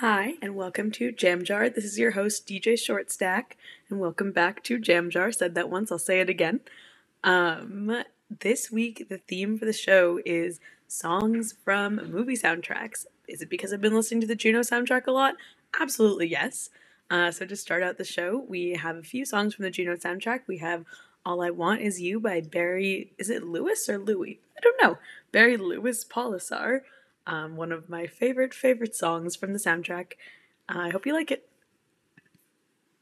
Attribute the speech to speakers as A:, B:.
A: Hi, and welcome to Jam Jar. This is your host, DJ Shortstack, and welcome back to Jam Jar. Said that once, I'll say it again. Um, this week, the theme for the show is songs from movie soundtracks. Is it because I've been listening to the Juno soundtrack a lot? Absolutely yes. Uh, so to start out the show, we have a few songs from the Juno soundtrack. We have All I Want Is You by Barry, is it Lewis or Louis? I don't know. Barry Lewis Polisar um, one of my favorite, favorite songs from the soundtrack. I hope you like it.